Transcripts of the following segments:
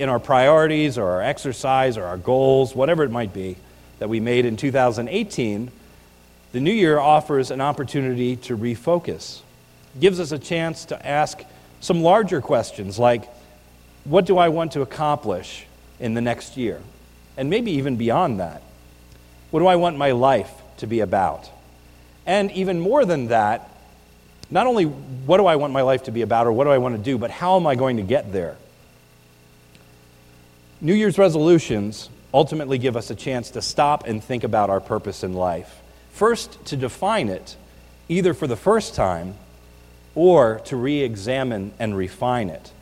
in our priorities or our exercise or our goals, whatever it might be, that we made in 2018, the new year offers an opportunity to refocus. It gives us a chance to ask some larger questions like, what do I want to accomplish in the next year? And maybe even beyond that. What do I want my life to be about? And even more than that, not only what do I want my life to be about or what do I want to do, but how am I going to get there? New Year's resolutions ultimately give us a chance to stop and think about our purpose in life. First, to define it, either for the first time or to re examine and refine it.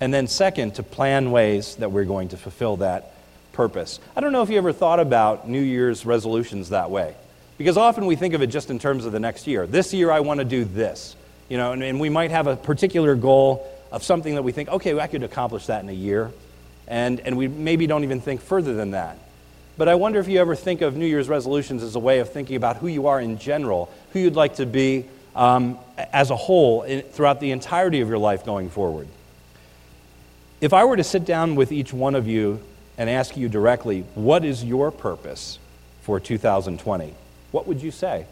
And then, second, to plan ways that we're going to fulfill that purpose. I don't know if you ever thought about New Year's resolutions that way, because often we think of it just in terms of the next year. This year, I want to do this. You know, and, and we might have a particular goal of something that we think, okay, well, I could accomplish that in a year. And, and we maybe don't even think further than that. But I wonder if you ever think of New Year's resolutions as a way of thinking about who you are in general, who you'd like to be um, as a whole in, throughout the entirety of your life going forward. If I were to sit down with each one of you and ask you directly, what is your purpose for 2020? What would you say?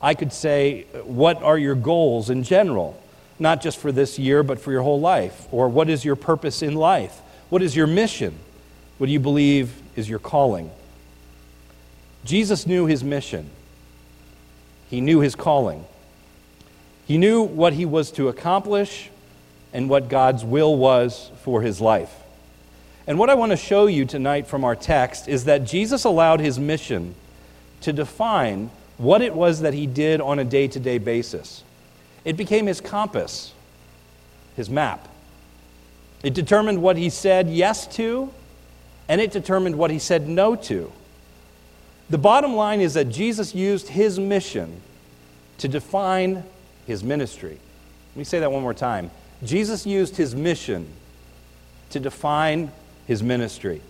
I could say, what are your goals in general? Not just for this year, but for your whole life. Or what is your purpose in life? What is your mission? What do you believe is your calling? Jesus knew his mission, he knew his calling. He knew what he was to accomplish and what God's will was for his life. And what I want to show you tonight from our text is that Jesus allowed his mission to define what it was that he did on a day to day basis. It became his compass, his map. It determined what he said yes to, and it determined what he said no to. The bottom line is that Jesus used his mission to define his ministry. Let me say that one more time. Jesus used his mission to define his ministry.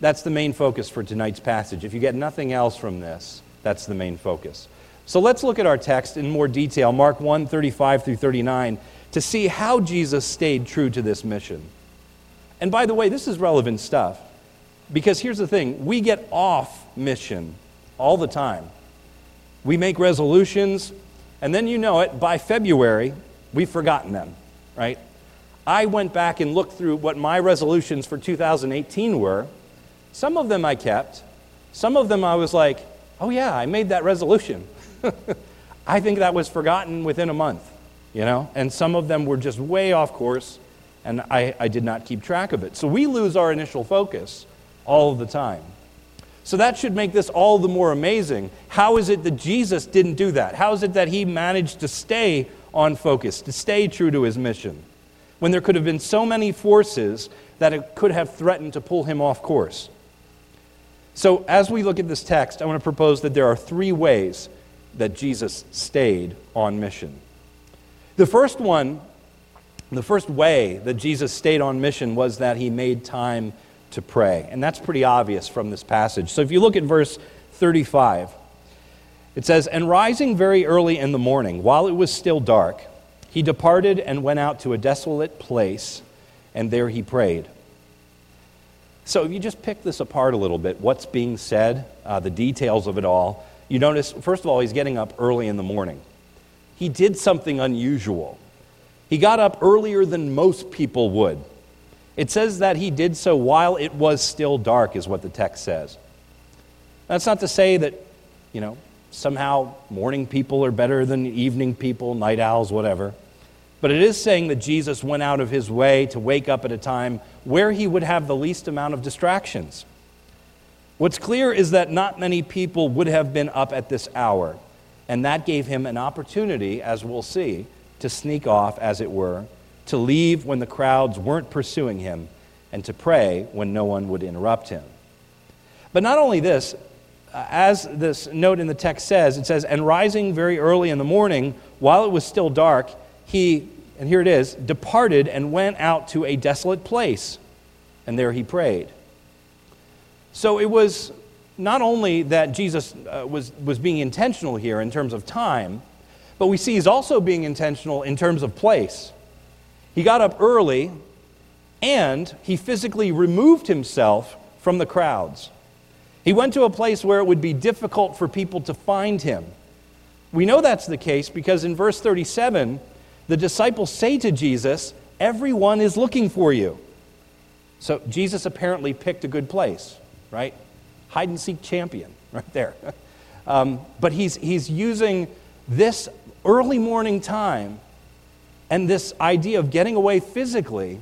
That's the main focus for tonight's passage. If you get nothing else from this, that's the main focus. So let's look at our text in more detail, Mark 1 35 through 39, to see how Jesus stayed true to this mission. And by the way, this is relevant stuff because here's the thing we get off mission all the time. We make resolutions, and then you know it, by February, we've forgotten them, right? I went back and looked through what my resolutions for 2018 were. Some of them I kept, some of them I was like, oh yeah, I made that resolution. I think that was forgotten within a month, you know? And some of them were just way off course, and I, I did not keep track of it. So we lose our initial focus all the time. So that should make this all the more amazing. How is it that Jesus didn't do that? How is it that he managed to stay on focus, to stay true to his mission, when there could have been so many forces that it could have threatened to pull him off course? So, as we look at this text, I want to propose that there are three ways that Jesus stayed on mission. The first one, the first way that Jesus stayed on mission was that he made time to pray. And that's pretty obvious from this passage. So if you look at verse 35, it says, And rising very early in the morning, while it was still dark, he departed and went out to a desolate place, and there he prayed. So if you just pick this apart a little bit, what's being said, uh, the details of it all, you notice, first of all, he's getting up early in the morning. He did something unusual. He got up earlier than most people would. It says that he did so while it was still dark, is what the text says. That's not to say that, you know, somehow morning people are better than evening people, night owls, whatever. But it is saying that Jesus went out of his way to wake up at a time where he would have the least amount of distractions. What's clear is that not many people would have been up at this hour, and that gave him an opportunity, as we'll see, to sneak off, as it were, to leave when the crowds weren't pursuing him, and to pray when no one would interrupt him. But not only this, uh, as this note in the text says, it says, And rising very early in the morning, while it was still dark, he, and here it is, departed and went out to a desolate place, and there he prayed. So it was not only that Jesus uh, was, was being intentional here in terms of time, but we see he's also being intentional in terms of place. He got up early and he physically removed himself from the crowds. He went to a place where it would be difficult for people to find him. We know that's the case because in verse 37, the disciples say to Jesus, Everyone is looking for you. So Jesus apparently picked a good place, right? Hide and seek champion, right there. um, but he's, he's using this early morning time and this idea of getting away physically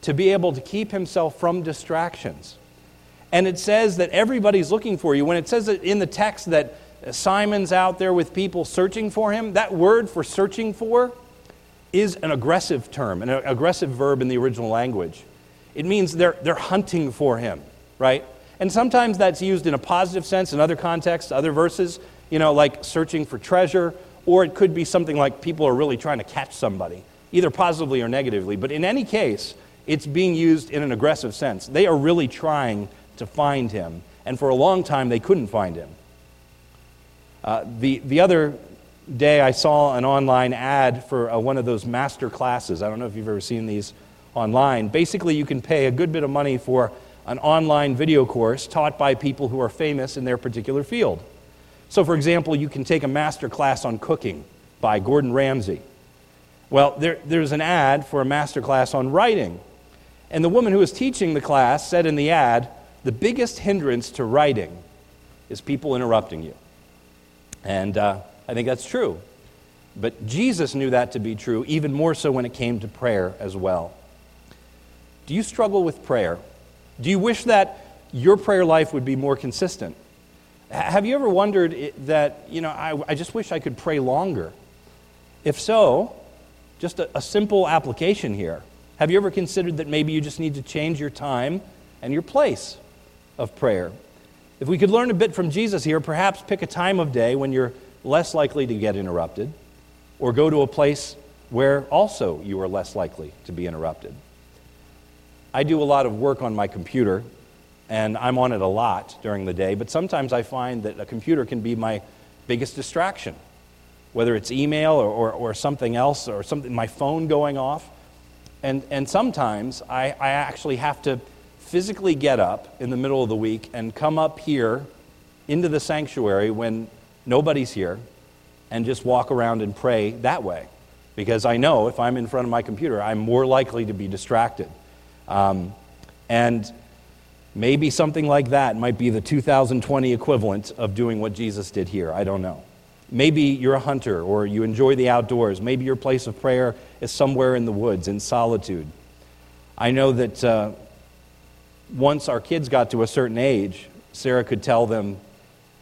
to be able to keep himself from distractions. And it says that everybody's looking for you. When it says in the text that Simon's out there with people searching for him, that word for searching for is an aggressive term, an aggressive verb in the original language. It means they're, they're hunting for him, right? And sometimes that's used in a positive sense in other contexts, other verses, you know, like searching for treasure, or it could be something like people are really trying to catch somebody, either positively or negatively. But in any case, it's being used in an aggressive sense. They are really trying to find him, and for a long time they couldn't find him. Uh, the, the other day, I saw an online ad for uh, one of those master classes. I don't know if you've ever seen these online. Basically, you can pay a good bit of money for an online video course taught by people who are famous in their particular field. So, for example, you can take a master class on cooking by Gordon Ramsay. Well, there, there's an ad for a master class on writing. And the woman who was teaching the class said in the ad, the biggest hindrance to writing is people interrupting you. And uh, I think that's true. But Jesus knew that to be true, even more so when it came to prayer as well. Do you struggle with prayer? Do you wish that your prayer life would be more consistent? Have you ever wondered that, you know, I, I just wish I could pray longer? If so, just a, a simple application here. Have you ever considered that maybe you just need to change your time and your place of prayer? If we could learn a bit from Jesus here, perhaps pick a time of day when you're less likely to get interrupted, or go to a place where also you are less likely to be interrupted. I do a lot of work on my computer, and I'm on it a lot during the day, but sometimes I find that a computer can be my biggest distraction, whether it's email or, or, or something else or something, my phone going off. And, and sometimes I, I actually have to physically get up in the middle of the week and come up here into the sanctuary when nobody's here and just walk around and pray that way. Because I know if I'm in front of my computer, I'm more likely to be distracted. Um, and maybe something like that might be the 2020 equivalent of doing what Jesus did here. I don't know. Maybe you're a hunter or you enjoy the outdoors. Maybe your place of prayer is somewhere in the woods, in solitude. I know that uh, once our kids got to a certain age, Sarah could tell them,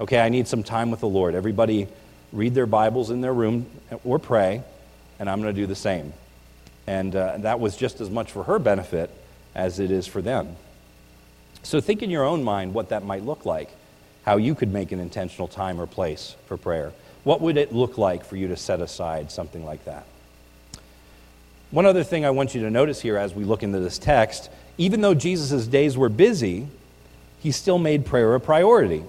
okay, I need some time with the Lord. Everybody read their Bibles in their room or pray, and I'm going to do the same. And uh, that was just as much for her benefit as it is for them. So think in your own mind what that might look like, how you could make an intentional time or place for prayer. What would it look like for you to set aside something like that? One other thing I want you to notice here as we look into this text even though Jesus' days were busy, he still made prayer a priority.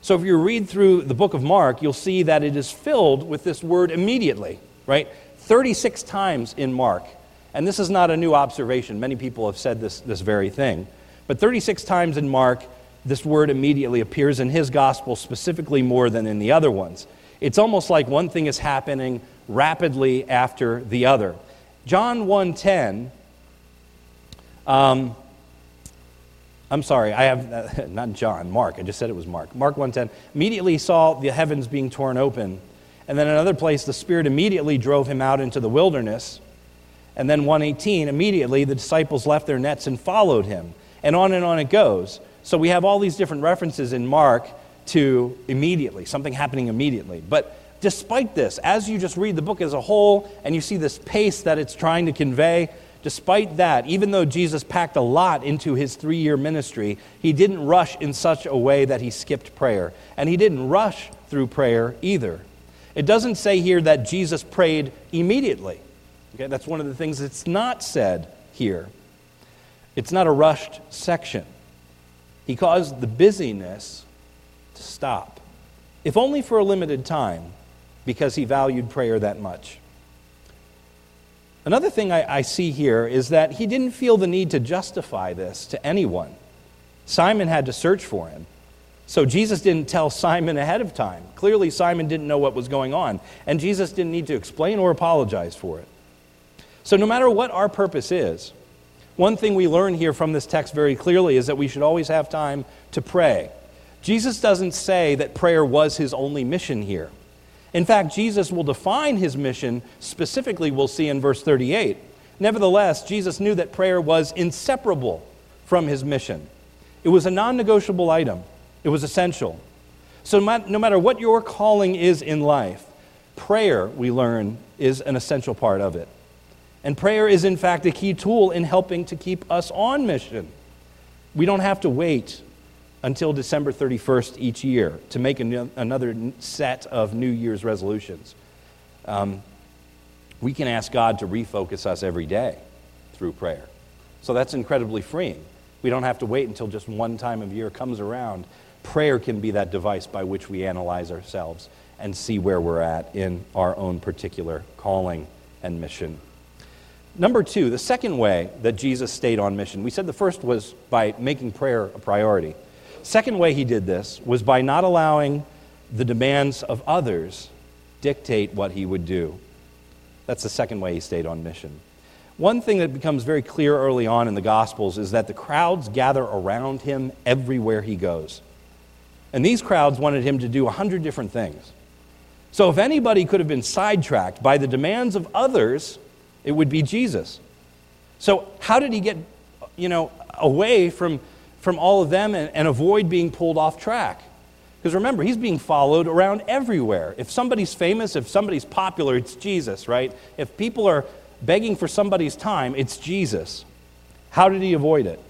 So if you read through the book of Mark, you'll see that it is filled with this word immediately, right? 36 times in Mark. And this is not a new observation. Many people have said this, this very thing. But 36 times in Mark, this word immediately appears in his gospel specifically more than in the other ones. It's almost like one thing is happening rapidly after the other. John 1:10 um, I'm sorry, I have uh, not John, Mark. I just said it was Mark. Mark 1:10 immediately saw the heavens being torn open. And then another place the spirit immediately drove him out into the wilderness. And then 118 immediately the disciples left their nets and followed him. And on and on it goes. So we have all these different references in Mark to immediately, something happening immediately. But despite this, as you just read the book as a whole and you see this pace that it's trying to convey, despite that, even though Jesus packed a lot into his three year ministry, he didn't rush in such a way that he skipped prayer. And he didn't rush through prayer either. It doesn't say here that Jesus prayed immediately. Okay, that's one of the things that's not said here. It's not a rushed section. He caused the busyness to stop, if only for a limited time, because he valued prayer that much. Another thing I, I, see here is that he didn't feel the need to justify this to anyone. Simon had to search for him. So Jesus didn't tell Simon ahead of time. Clearly, Simon didn't know what was going on, and Jesus didn't need to explain or apologize for it. So, no matter what our purpose is, one thing we learn here from this text very clearly is that we should always have time to pray. Jesus doesn't say that prayer was his only mission here. In fact, Jesus will define his mission specifically, we'll see in verse 38. Nevertheless, Jesus knew that prayer was inseparable from his mission, it was a non negotiable item, it was essential. So, no matter what your calling is in life, prayer, we learn, is an essential part of it. And prayer is, in fact, a key tool in helping to keep us on mission. We don't have to wait until December 31st each year to make another set of New Year's resolutions. Um, we can ask God to refocus us every day through prayer. So that's incredibly freeing. We don't have to wait until just one time of year comes around. Prayer can be that device by which we analyze ourselves and see where we're at in our own particular calling and mission. Number two, the second way that Jesus stayed on mission. We said the first was by making prayer a priority. Second way he did this was by not allowing the demands of others dictate what he would do. That's the second way he stayed on mission. One thing that becomes very clear early on in the Gospels is that the crowds gather around him everywhere he goes. And these crowds wanted him to do a hundred different things. So if anybody could have been sidetracked by the demands of others, it would be Jesus. So, how did he get, you know, away from, from all of them and, and avoid being pulled off track? Because remember, he's being followed around everywhere. If somebody's famous, if somebody's popular, it's Jesus, right? If people are begging for somebody's time, it's Jesus. How did he avoid it?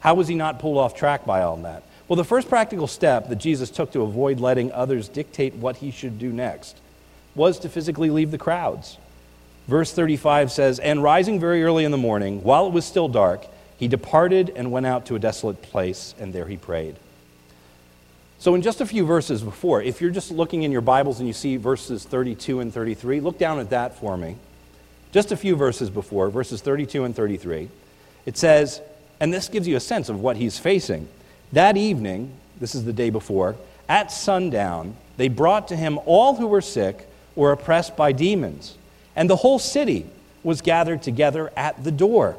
How was he not pulled off track by all that? Well, the first practical step that Jesus took to avoid letting others dictate what he should do next was to physically leave the crowds. Verse 35 says, And rising very early in the morning, while it was still dark, he departed and went out to a desolate place, and there he prayed. So, in just a few verses before, if you're just looking in your Bibles and you see verses 32 and 33, look down at that for me. Just a few verses before, verses 32 and 33, it says, and this gives you a sense of what he's facing. That evening, this is the day before, at sundown, they brought to him all who were sick or oppressed by demons and the whole city was gathered together at the door.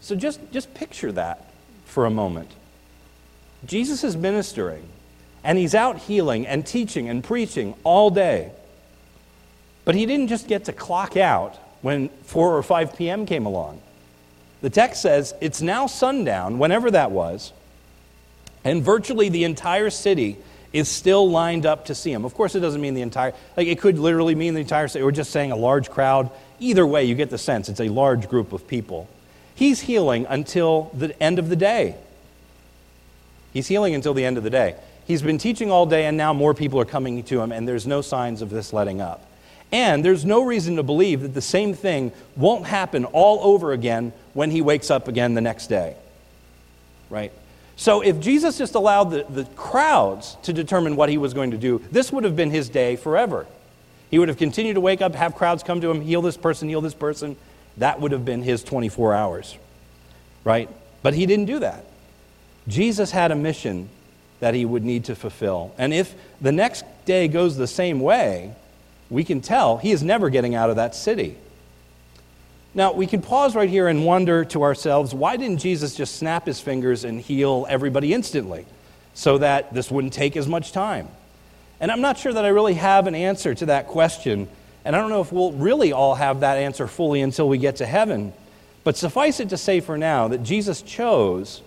So just, just picture that for a moment. Jesus is ministering, and he's out healing and teaching and preaching all day. But he didn't just get to clock out when 4 or 5 p.m. came along. The text says it's now sundown, whenever that was, and virtually the entire city is still lined up to see him. Of course, it doesn't mean the entire, like it could literally mean the entire city, or just saying a large crowd. Either way, you get the sense it's a large group of people. He's healing until the end of the day. He's healing until the end of the day. He's been teaching all day, and now more people are coming to him, and there's no signs of this letting up. And there's no reason to believe that the same thing won't happen all over again when he wakes up again the next day. Right? So if Jesus just allowed the, the crowds to determine what he was going to do, this would have been his day forever. He would have continued to wake up, have crowds come to him, heal this person, heal this person. That would have been his 24 hours, right? But he didn't do that. Jesus had a mission that he would need to fulfill. And if the next day goes the same way, we can tell he is never getting out of that city. Now, we can pause right here and wonder to ourselves why didn't Jesus just snap his fingers and heal everybody instantly so that this wouldn't take as much time? And I'm not sure that I really have an answer to that question. And I don't know if we'll really all have that answer fully until we get to heaven. But suffice it to say for now that Jesus chose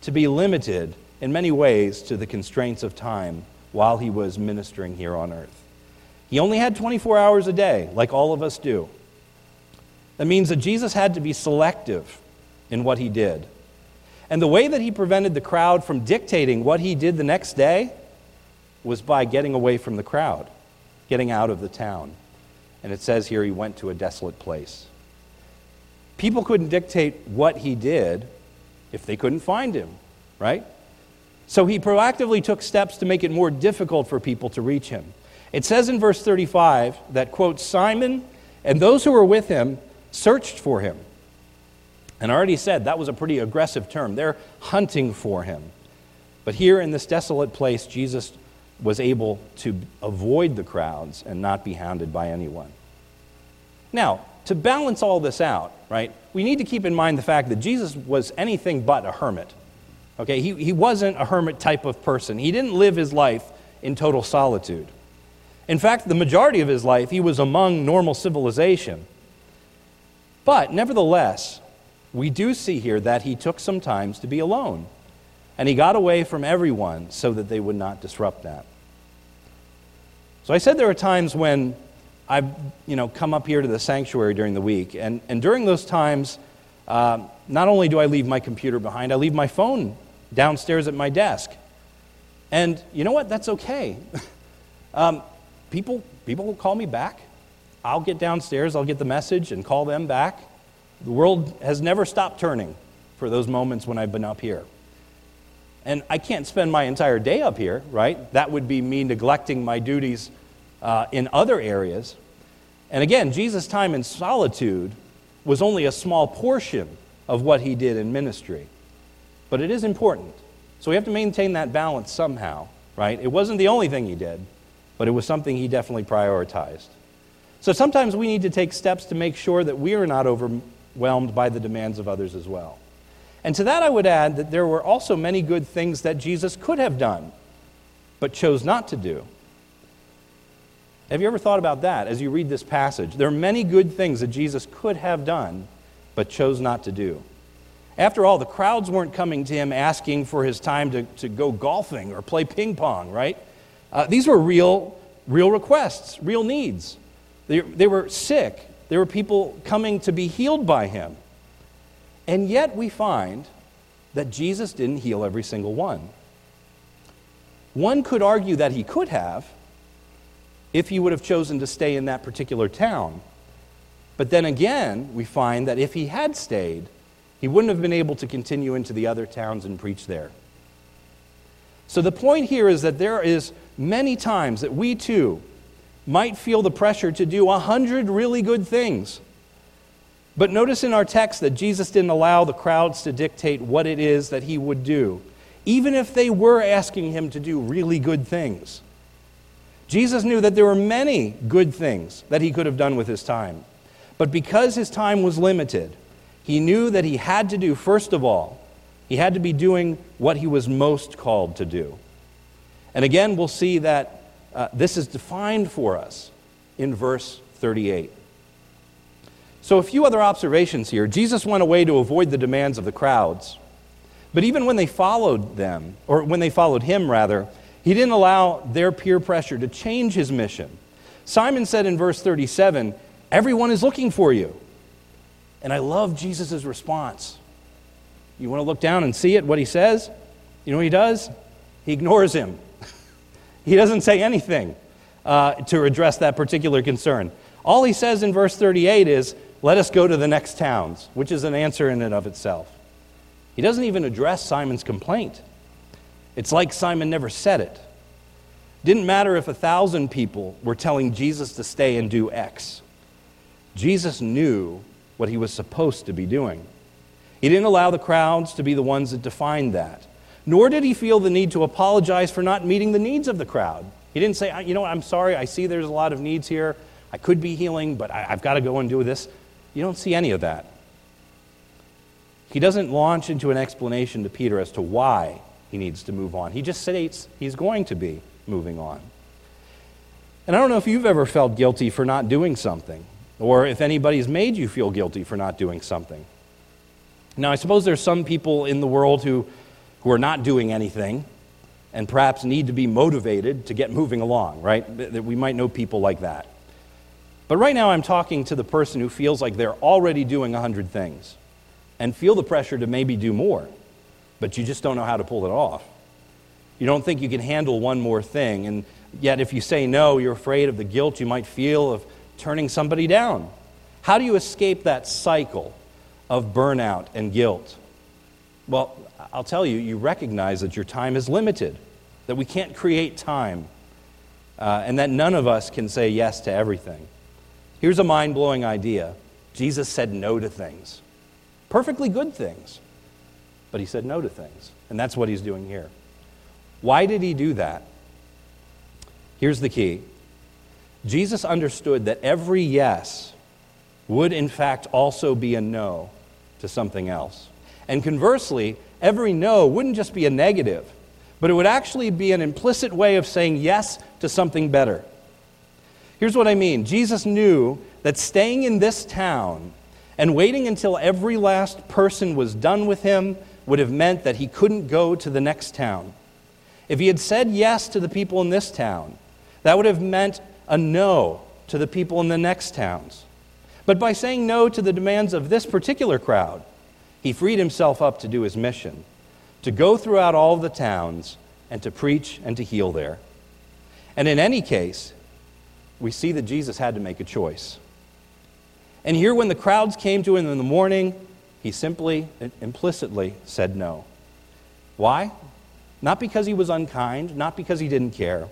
to be limited in many ways to the constraints of time while he was ministering here on earth. He only had 24 hours a day, like all of us do. That means that Jesus had to be selective in what he did. And the way that he prevented the crowd from dictating what he did the next day was by getting away from the crowd, getting out of the town. And it says here he went to a desolate place. People couldn't dictate what he did if they couldn't find him, right? So he proactively took steps to make it more difficult for people to reach him. It says in verse 35 that, quote, Simon And those who were with him searched for him. And I already said that was a pretty aggressive term. They're hunting for him. But here in this desolate place, Jesus was able to avoid the crowds and not be hounded by anyone. Now, to balance all this out, right, we need to keep in mind the fact that Jesus was anything but a hermit. Okay, he, he wasn't a hermit type of person. He didn't live his life in total solitude. In fact, the majority of his life, he was among normal civilization. But nevertheless, we do see here that he took some times to be alone. And he got away from everyone so that they would not disrupt that. So I said there are times when I've you know, come up here to the sanctuary during the week. And, and during those times, uh, not only do I leave my computer behind, I leave my phone downstairs at my desk. And you know what? That's okay. um, people, people will call me back. I'll get downstairs, I'll get the message and call them back. The world has never stopped turning for those moments when I've been up here. And I can't spend my entire day up here, right? That would be me neglecting my duties uh, in other areas. And again, Jesus' time in solitude was only a small portion of what he did in ministry. But it is important. So we have to maintain that balance somehow, right? It wasn't the only thing he did, but it was something he definitely prioritized. So sometimes we need to take steps to make sure that we are not overwhelmed by the demands of others as well. And to that, I would add that there were also many good things that Jesus could have done, but chose not to do. Have you ever thought about that as you read this passage? There are many good things that Jesus could have done, but chose not to do. After all, the crowds weren't coming to him asking for his time to, to go golfing or play ping pong, right? Uh, these were real, real requests, real needs. They, they were sick. There were people coming to be healed by him. And yet we find that Jesus didn't heal every single one. One could argue that he could have if he would have chosen to stay in that particular town. But then again, we find that if he had stayed, he wouldn't have been able to continue into the other towns and preach there. So the point here is that there is many times that we too might feel the pressure to do a hundred really good things but notice in our text that Jesus didn't allow the crowds to dictate what it is that he would do, even if they were asking him to do really good things. Jesus knew that there were many good things that he could have done with his time. But because his time was limited, he knew that he had to do, first of all, he had to be doing what he was most called to do. And again, we'll see that uh, this is defined for us in verse 38. So, a few other observations here. Jesus went away to avoid the demands of the crowds. But even when they followed them, or when they followed him, rather, he didn't allow their peer pressure to change his mission. Simon said in verse 37, Everyone is looking for you. And I love Jesus' response. You want to look down and see it, what he says? You know what he does? He ignores him. He doesn't say anything uh, to address that particular concern. All he says in verse 38 is, let us go to the next towns, which is an answer in and of itself. He doesn't even address Simon's complaint. It's like Simon never said it. Didn't matter if a thousand people were telling Jesus to stay and do X. Jesus knew what he was supposed to be doing. He didn't allow the crowds to be the ones that defined that. Nor did he feel the need to apologize for not meeting the needs of the crowd. He didn't say, you know what, I'm sorry, I see there's a lot of needs here. I could be healing, but I, have got to go and do this. You don't see any of that. He doesn't launch into an explanation to Peter as to why he needs to move on. He just states he's going to be moving on. And I don't know if you've ever felt guilty for not doing something, or if anybody's made you feel guilty for not doing something. Now, I suppose there's some people in the world who, who are not doing anything and perhaps need to be motivated to get moving along, right? That we might know people like that. But right now, I'm talking to the person who feels like they're already doing 100 things and feel the pressure to maybe do more, but you just don't know how to pull it off. You don't think you can handle one more thing, and yet if you say no, you're afraid of the guilt you might feel of turning somebody down. How do you escape that cycle of burnout and guilt? Well, I'll tell you, you recognize that your time is limited, that we can't create time, uh, and that none of us can say yes to everything. Here's a mind blowing idea Jesus said no to things, perfectly good things, but he said no to things. And that's what he's doing here. Why did he do that? Here's the key Jesus understood that every yes would, in fact, also be a no to something else. And conversely, every no wouldn't just be a negative, but it would actually be an implicit way of saying yes to something better. Here's what I mean Jesus knew that staying in this town and waiting until every last person was done with him would have meant that he couldn't go to the next town. If he had said yes to the people in this town, that would have meant a no to the people in the next towns. But by saying no to the demands of this particular crowd, he freed himself up to do his mission to go throughout all the towns and to preach and to heal there. And in any case, we see that Jesus had to make a choice. And here, when the crowds came to him in the morning, he simply, implicitly said no. Why? Not because he was unkind, not because he didn't care,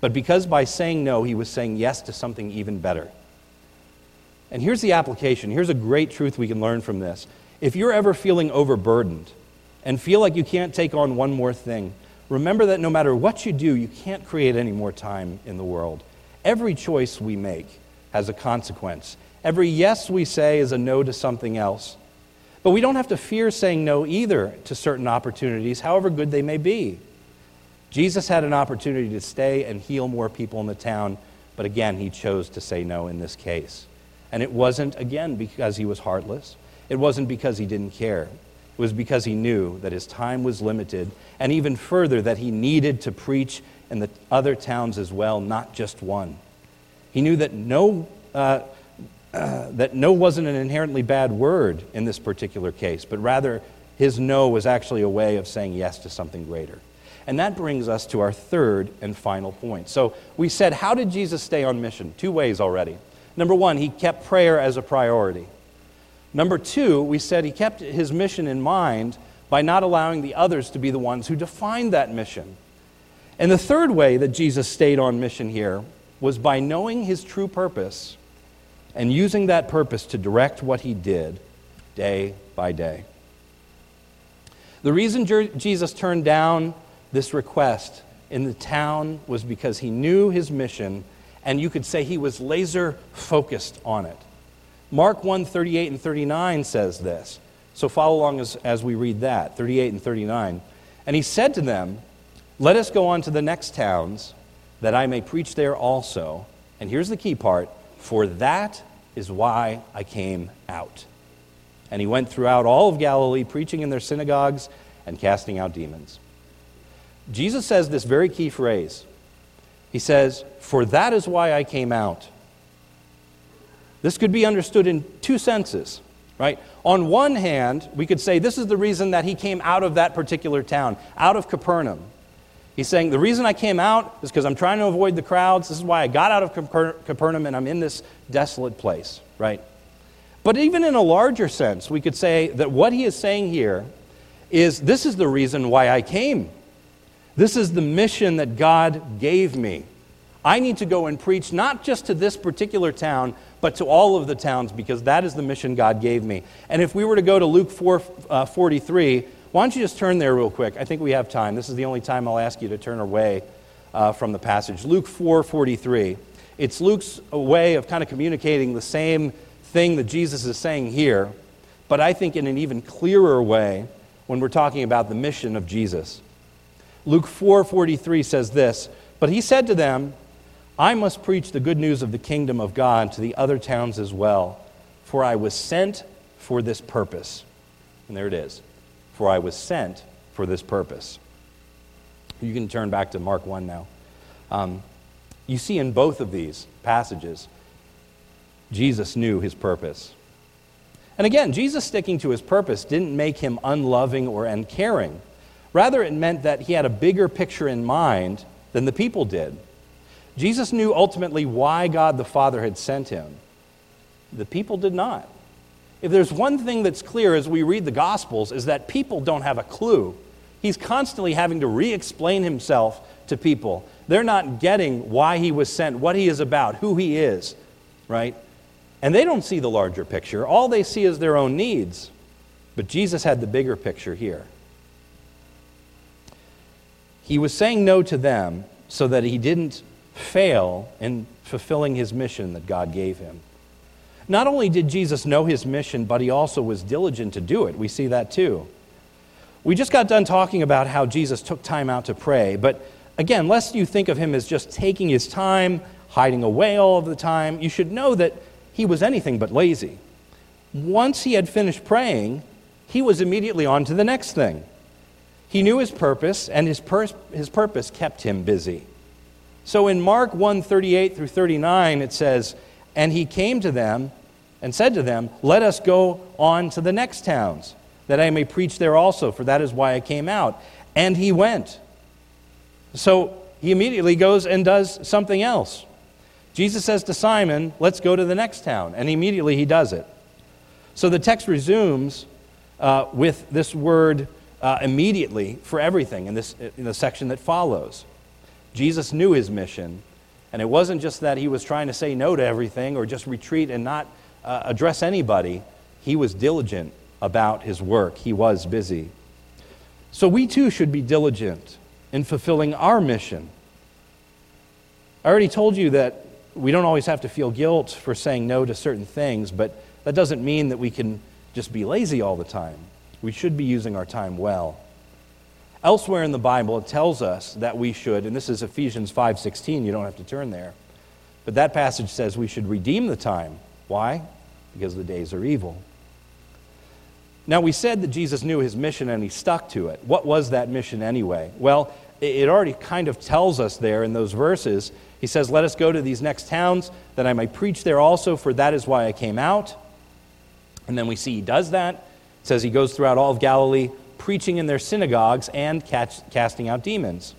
but because by saying no, he was saying yes to something even better. And here's the application. Here's a great truth we can learn from this. If you're ever feeling overburdened and feel like you can't take on one more thing, remember that no matter what you do, you can't create any more time in the world. Every choice we make has a consequence. Every yes we say is a no to something else. But we don't have to fear saying no either to certain opportunities, however good they may be. Jesus had an opportunity to stay and heal more people in the town, but again, he chose to say no in this case. And it wasn't, again, because he was heartless. It wasn't because he didn't care. It was because he knew that his time was limited, and even further, that he needed to preach in the other towns as well, not just one. He knew that no, uh, that no wasn't an inherently bad word in this particular case, but rather his no was actually a way of saying yes to something greater. And that brings us to our third and final point. So we said, how did Jesus stay on mission? Two ways already. Number one, he kept prayer as a priority. Number two, we said he kept his mission in mind by not allowing the others to be the ones who defined that mission. And the third way that Jesus stayed on mission here was by knowing his true purpose and using that purpose to direct what he did day by day. The reason Jesus turned down this request in the town was because he knew his mission and you could say he was laser focused on it. Mark 1 38 and 39 says this. So follow along as, as we read that 38 and 39. And he said to them, Let us go on to the next towns, that I may preach there also. And here's the key part for that is why I came out. And he went throughout all of Galilee, preaching in their synagogues and casting out demons. Jesus says this very key phrase. He says, For that is why I came out. This could be understood in two senses, right? On one hand, we could say this is the reason that he came out of that particular town, out of Capernaum. He's saying, The reason I came out is because I'm trying to avoid the crowds. This is why I got out of Capernaum and I'm in this desolate place, right? But even in a larger sense, we could say that what he is saying here is this is the reason why I came. This is the mission that God gave me. I need to go and preach not just to this particular town, but to all of the towns because that is the mission God gave me. And if we were to go to Luke 4 uh, 43, why don't you just turn there real quick? I think we have time. This is the only time I'll ask you to turn away uh, from the passage. Luke 4 43. It's Luke's way of kind of communicating the same thing that Jesus is saying here, but I think in an even clearer way when we're talking about the mission of Jesus. Luke 4:43 says this, "But he said to them, I must preach the good news of the kingdom of God to the other towns as well, for I was sent for this purpose." And there it is. For I was sent for this purpose. You can turn back to Mark 1 now. Um, you see in both of these passages, Jesus knew his purpose. And again, Jesus sticking to his purpose didn't make him unloving or uncaring. Rather, it meant that he had a bigger picture in mind than the people did. Jesus knew ultimately why God the Father had sent him. The people did not. If there's one thing that's clear as we read the Gospels, is that people don't have a clue. He's constantly having to re explain himself to people. They're not getting why he was sent, what he is about, who he is, right? And they don't see the larger picture. All they see is their own needs. But Jesus had the bigger picture here. He was saying no to them so that he didn't fail in fulfilling his mission that God gave him. Not only did Jesus know his mission, but he also was diligent to do it. We see that too. We just got done talking about how Jesus took time out to pray, but again, lest you think of him as just taking his time, hiding away all of the time, you should know that he was anything but lazy. Once he had finished praying, he was immediately on to the next thing. He knew his purpose, and his, pur- his purpose kept him busy. So in Mark 1 38 through 39, it says, And he came to them and said to them, Let us go on to the next towns, that I may preach there also, for that is why I came out. And he went. So he immediately goes and does something else. Jesus says to Simon, Let's go to the next town. And immediately he does it. So the text resumes uh, with this word uh, immediately for everything in, this, in the section that follows. Jesus knew his mission, and it wasn't just that he was trying to say no to everything or just retreat and not uh, address anybody. He was diligent about his work, he was busy. So we too should be diligent in fulfilling our mission. I already told you that we don't always have to feel guilt for saying no to certain things, but that doesn't mean that we can just be lazy all the time. We should be using our time well. Elsewhere in the Bible, it tells us that we should, and this is Ephesians 5:16, you don't have to turn there. But that passage says we should redeem the time. Why? Because the days are evil. Now, we said that Jesus knew his mission and he stuck to it. What was that mission anyway? Well, it already kind of tells us there in those verses. He says, Let us go to these next towns that I may preach there also, for that is why I came out. And then we see he does that. It says he goes throughout all of Galilee, preaching in their synagogues and catch, casting out demons.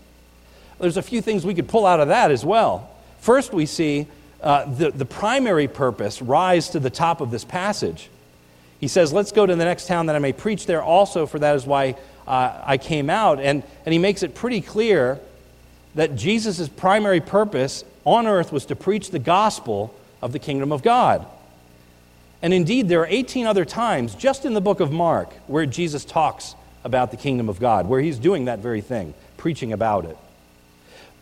There's a few things we could pull out of that as well. First, we see uh, the, the primary purpose rise to the top of this passage. He says, Let's go to the next town that I may preach there also, for that is why uh, I came out. And, and he makes it pretty clear that Jesus' primary purpose on earth was to preach the gospel of the kingdom of God. And indeed, there are 18 other times just in the book of Mark where Jesus talks about the kingdom of God, where he's doing that very thing, preaching about it.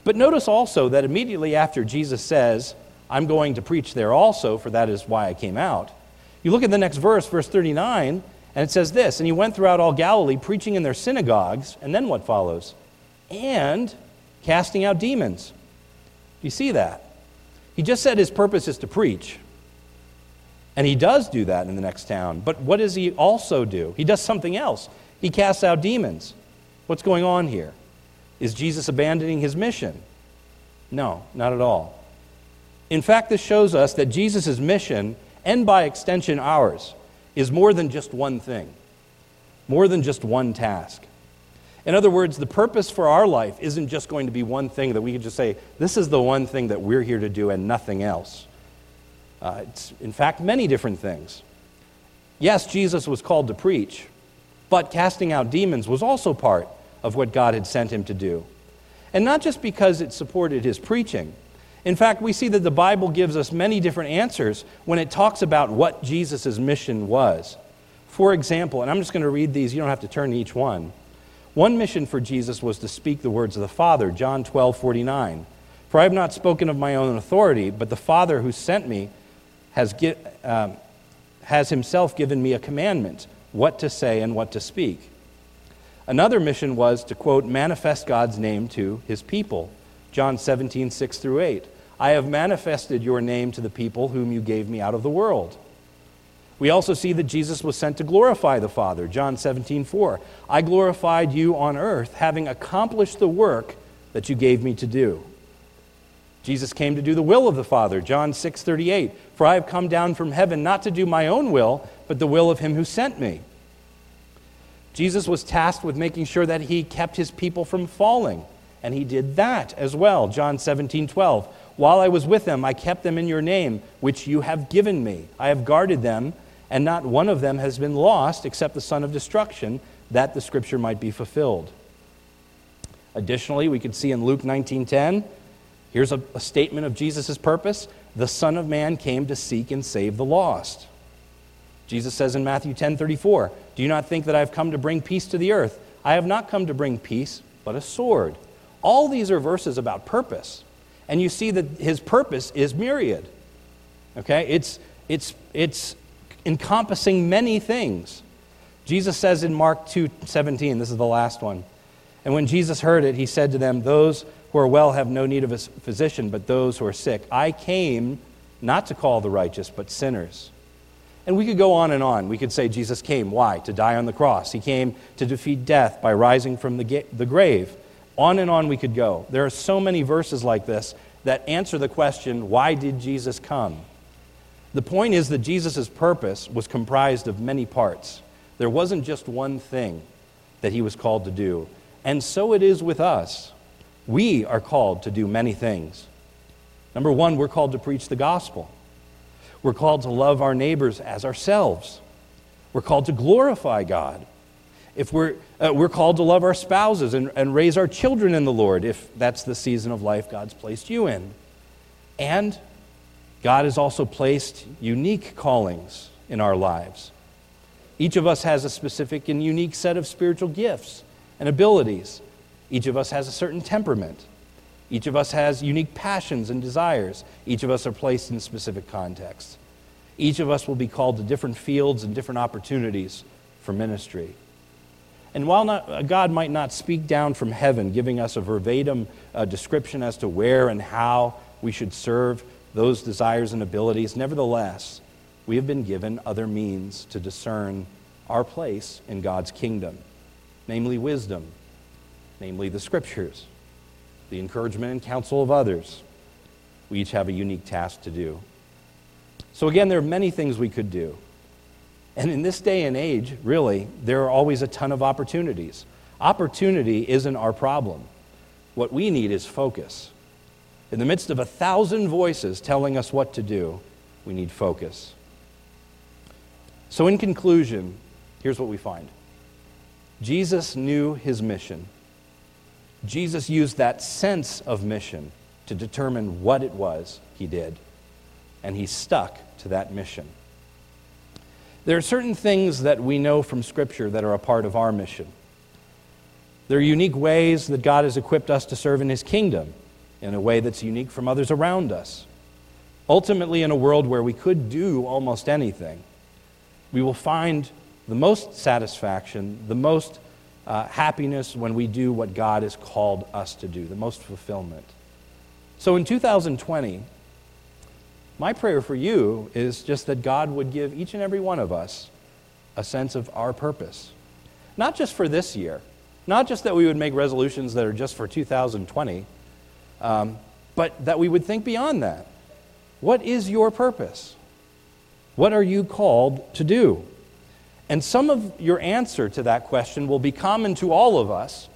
But notice also that immediately after Jesus says, I'm going to preach there also, for that is why I came out, you look at the next verse, verse 39, and it says this And he went throughout all Galilee, preaching in their synagogues, and then what follows? And casting out demons. Do you see that? He just said his purpose is to preach. And he does do that in the next town. But what does he also do? He does something else. He casts out demons. What's going on here? Is Jesus abandoning his mission? No, not at all. In fact, this shows us that Jesus' mission, and by extension ours, is more than just one thing, more than just one task. In other words, the purpose for our life isn't just going to be one thing that we can just say, this is the one thing that we're here to do and nothing else. Uh, it's, in fact, many different things. Yes, Jesus was called to preach, but casting out demons was also part of what God had sent him to do. And not just because it supported his preaching. In fact, we see that the Bible gives us many different answers when it talks about what Jesus' mission was. For example, and I'm just going to read these, you don't have to turn to each one. One mission for Jesus was to speak the words of the Father, John 12, 49. For I have not spoken of my own authority, but the Father who sent me has, um, has himself given me a commandment what to say and what to speak. Another mission was to, quote, manifest God's name to his people. John 17, 6 through 8. I have manifested your name to the people whom you gave me out of the world. We also see that Jesus was sent to glorify the Father. John 17, 4. I glorified you on earth, having accomplished the work that you gave me to do. Jesus came to do the will of the Father. John 6, 38. For I have come down from heaven not to do my own will, but the will of him who sent me. Jesus was tasked with making sure that he kept his people from falling, and he did that as well. John 17, 12. While I was with them, I kept them in your name, which you have given me. I have guarded them, and not one of them has been lost except the son of destruction, that the scripture might be fulfilled. Additionally, we could see in Luke 19:10, here's a, a statement of Jesus' purpose. the Son of Man came to seek and save the lost. Jesus says in Matthew 10 34, Do you not think that I have come to bring peace to the earth? I have not come to bring peace, but a sword. All these are verses about purpose. And you see that his purpose is myriad. Okay? It's, it's, it's encompassing many things. Jesus says in Mark 2 17, this is the last one. And when Jesus heard it, he said to them, Those who are well have no need of a physician, but those who are sick. I came not to call the righteous, but sinners. And we could go on and on. We could say Jesus came. Why? To die on the cross. He came to defeat death by rising from the, ga- the grave. On and on we could go. There are so many verses like this that answer the question why did Jesus come? The point is that Jesus' purpose was comprised of many parts. There wasn't just one thing that he was called to do. And so it is with us. We are called to do many things. Number one, we're called to preach the gospel. We're called to love our neighbors as ourselves. We're called to glorify God. If we're, uh, we're called to love our spouses and, and raise our children in the Lord, if that's the season of life God's placed you in. And God has also placed unique callings in our lives. Each of us has a specific and unique set of spiritual gifts and abilities. Each of us has a certain temperament. Each of us has unique passions and desires. Each of us are placed in specific contexts. Each of us will be called to different fields and different opportunities for ministry. And while not, God might not speak down from heaven, giving us a verbatim uh, description as to where and how we should serve, those desires and abilities. Nevertheless, we have been given other means to discern our place in God's kingdom, namely wisdom, namely the scriptures, the encouragement and counsel of others. We each have a unique task to do. So, again, there are many things we could do. And in this day and age, really, there are always a ton of opportunities. Opportunity isn't our problem. What we need is focus. In the midst of a thousand voices telling us what to do, we need focus. So, in conclusion, here's what we find Jesus knew his mission. Jesus used that sense of mission to determine what it was he did, and he stuck to that mission. There are certain things that we know from Scripture that are a part of our mission. There are unique ways that God has equipped us to serve in His kingdom in a way that's unique from others around us. Ultimately, in a world where we could do almost anything, we will find the most satisfaction, the most uh, happiness when we do what God has called us to do, the most fulfillment. So in 2020, my prayer for you is just that God would give each and every one of us a sense of our purpose. Not just for this year, not just that we would make resolutions that are just for 2020, um, but that we would think beyond that. What is your purpose? What are you called to do? And some of your answer to that question will be common to all of us.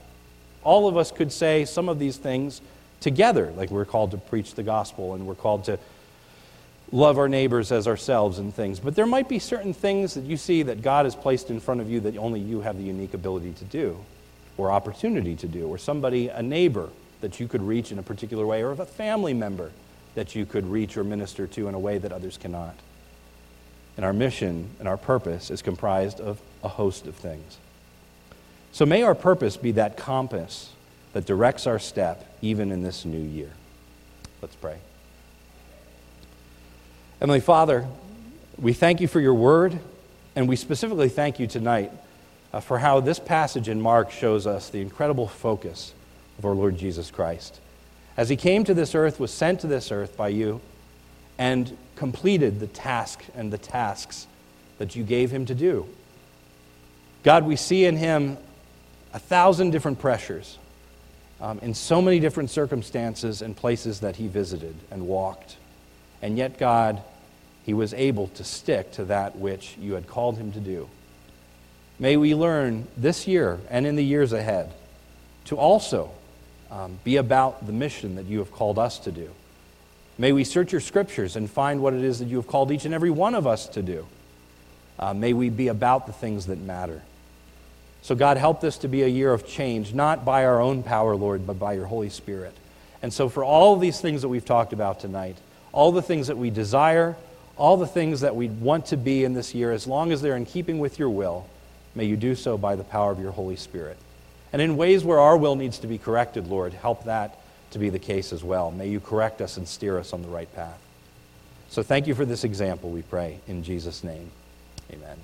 All of us could say some of these things together, like we're called to preach the gospel and we're called to love our neighbors as ourselves and things. But there might be certain things that you see that God has placed in front of you that only you have the unique ability to do or opportunity to do, or somebody, a neighbor, that you could reach in a particular way, or a family member that you could reach or minister to in a way that others cannot. And our mission and our purpose is comprised of a host of things. So may our purpose be that compass that directs our step even in this new year. Let's pray. Heavenly Father, we thank you for your word, and we specifically thank you tonight uh, for how this passage in Mark shows us the incredible focus of our Lord Jesus Christ. As he came to this earth, was sent to this earth by you, and completed the task and the tasks that you gave him to do. God, we see in him a thousand different pressures um, in so many different circumstances and places that he visited and walked. And yet, God, he was able to stick to that which you had called him to do. May we learn this year and in the years ahead to also um, be about the mission that you have called us to do. May we search your scriptures and find what it is that you have called each and every one of us to do. Uh, may we be about the things that matter. So, God, help this to be a year of change, not by our own power, Lord, but by your Holy Spirit. And so, for all these things that we've talked about tonight, all the things that we desire, all the things that we want to be in this year, as long as they're in keeping with your will, may you do so by the power of your Holy Spirit. And in ways where our will needs to be corrected, Lord, help that to be the case as well. May you correct us and steer us on the right path. So thank you for this example, we pray. In Jesus' name, amen.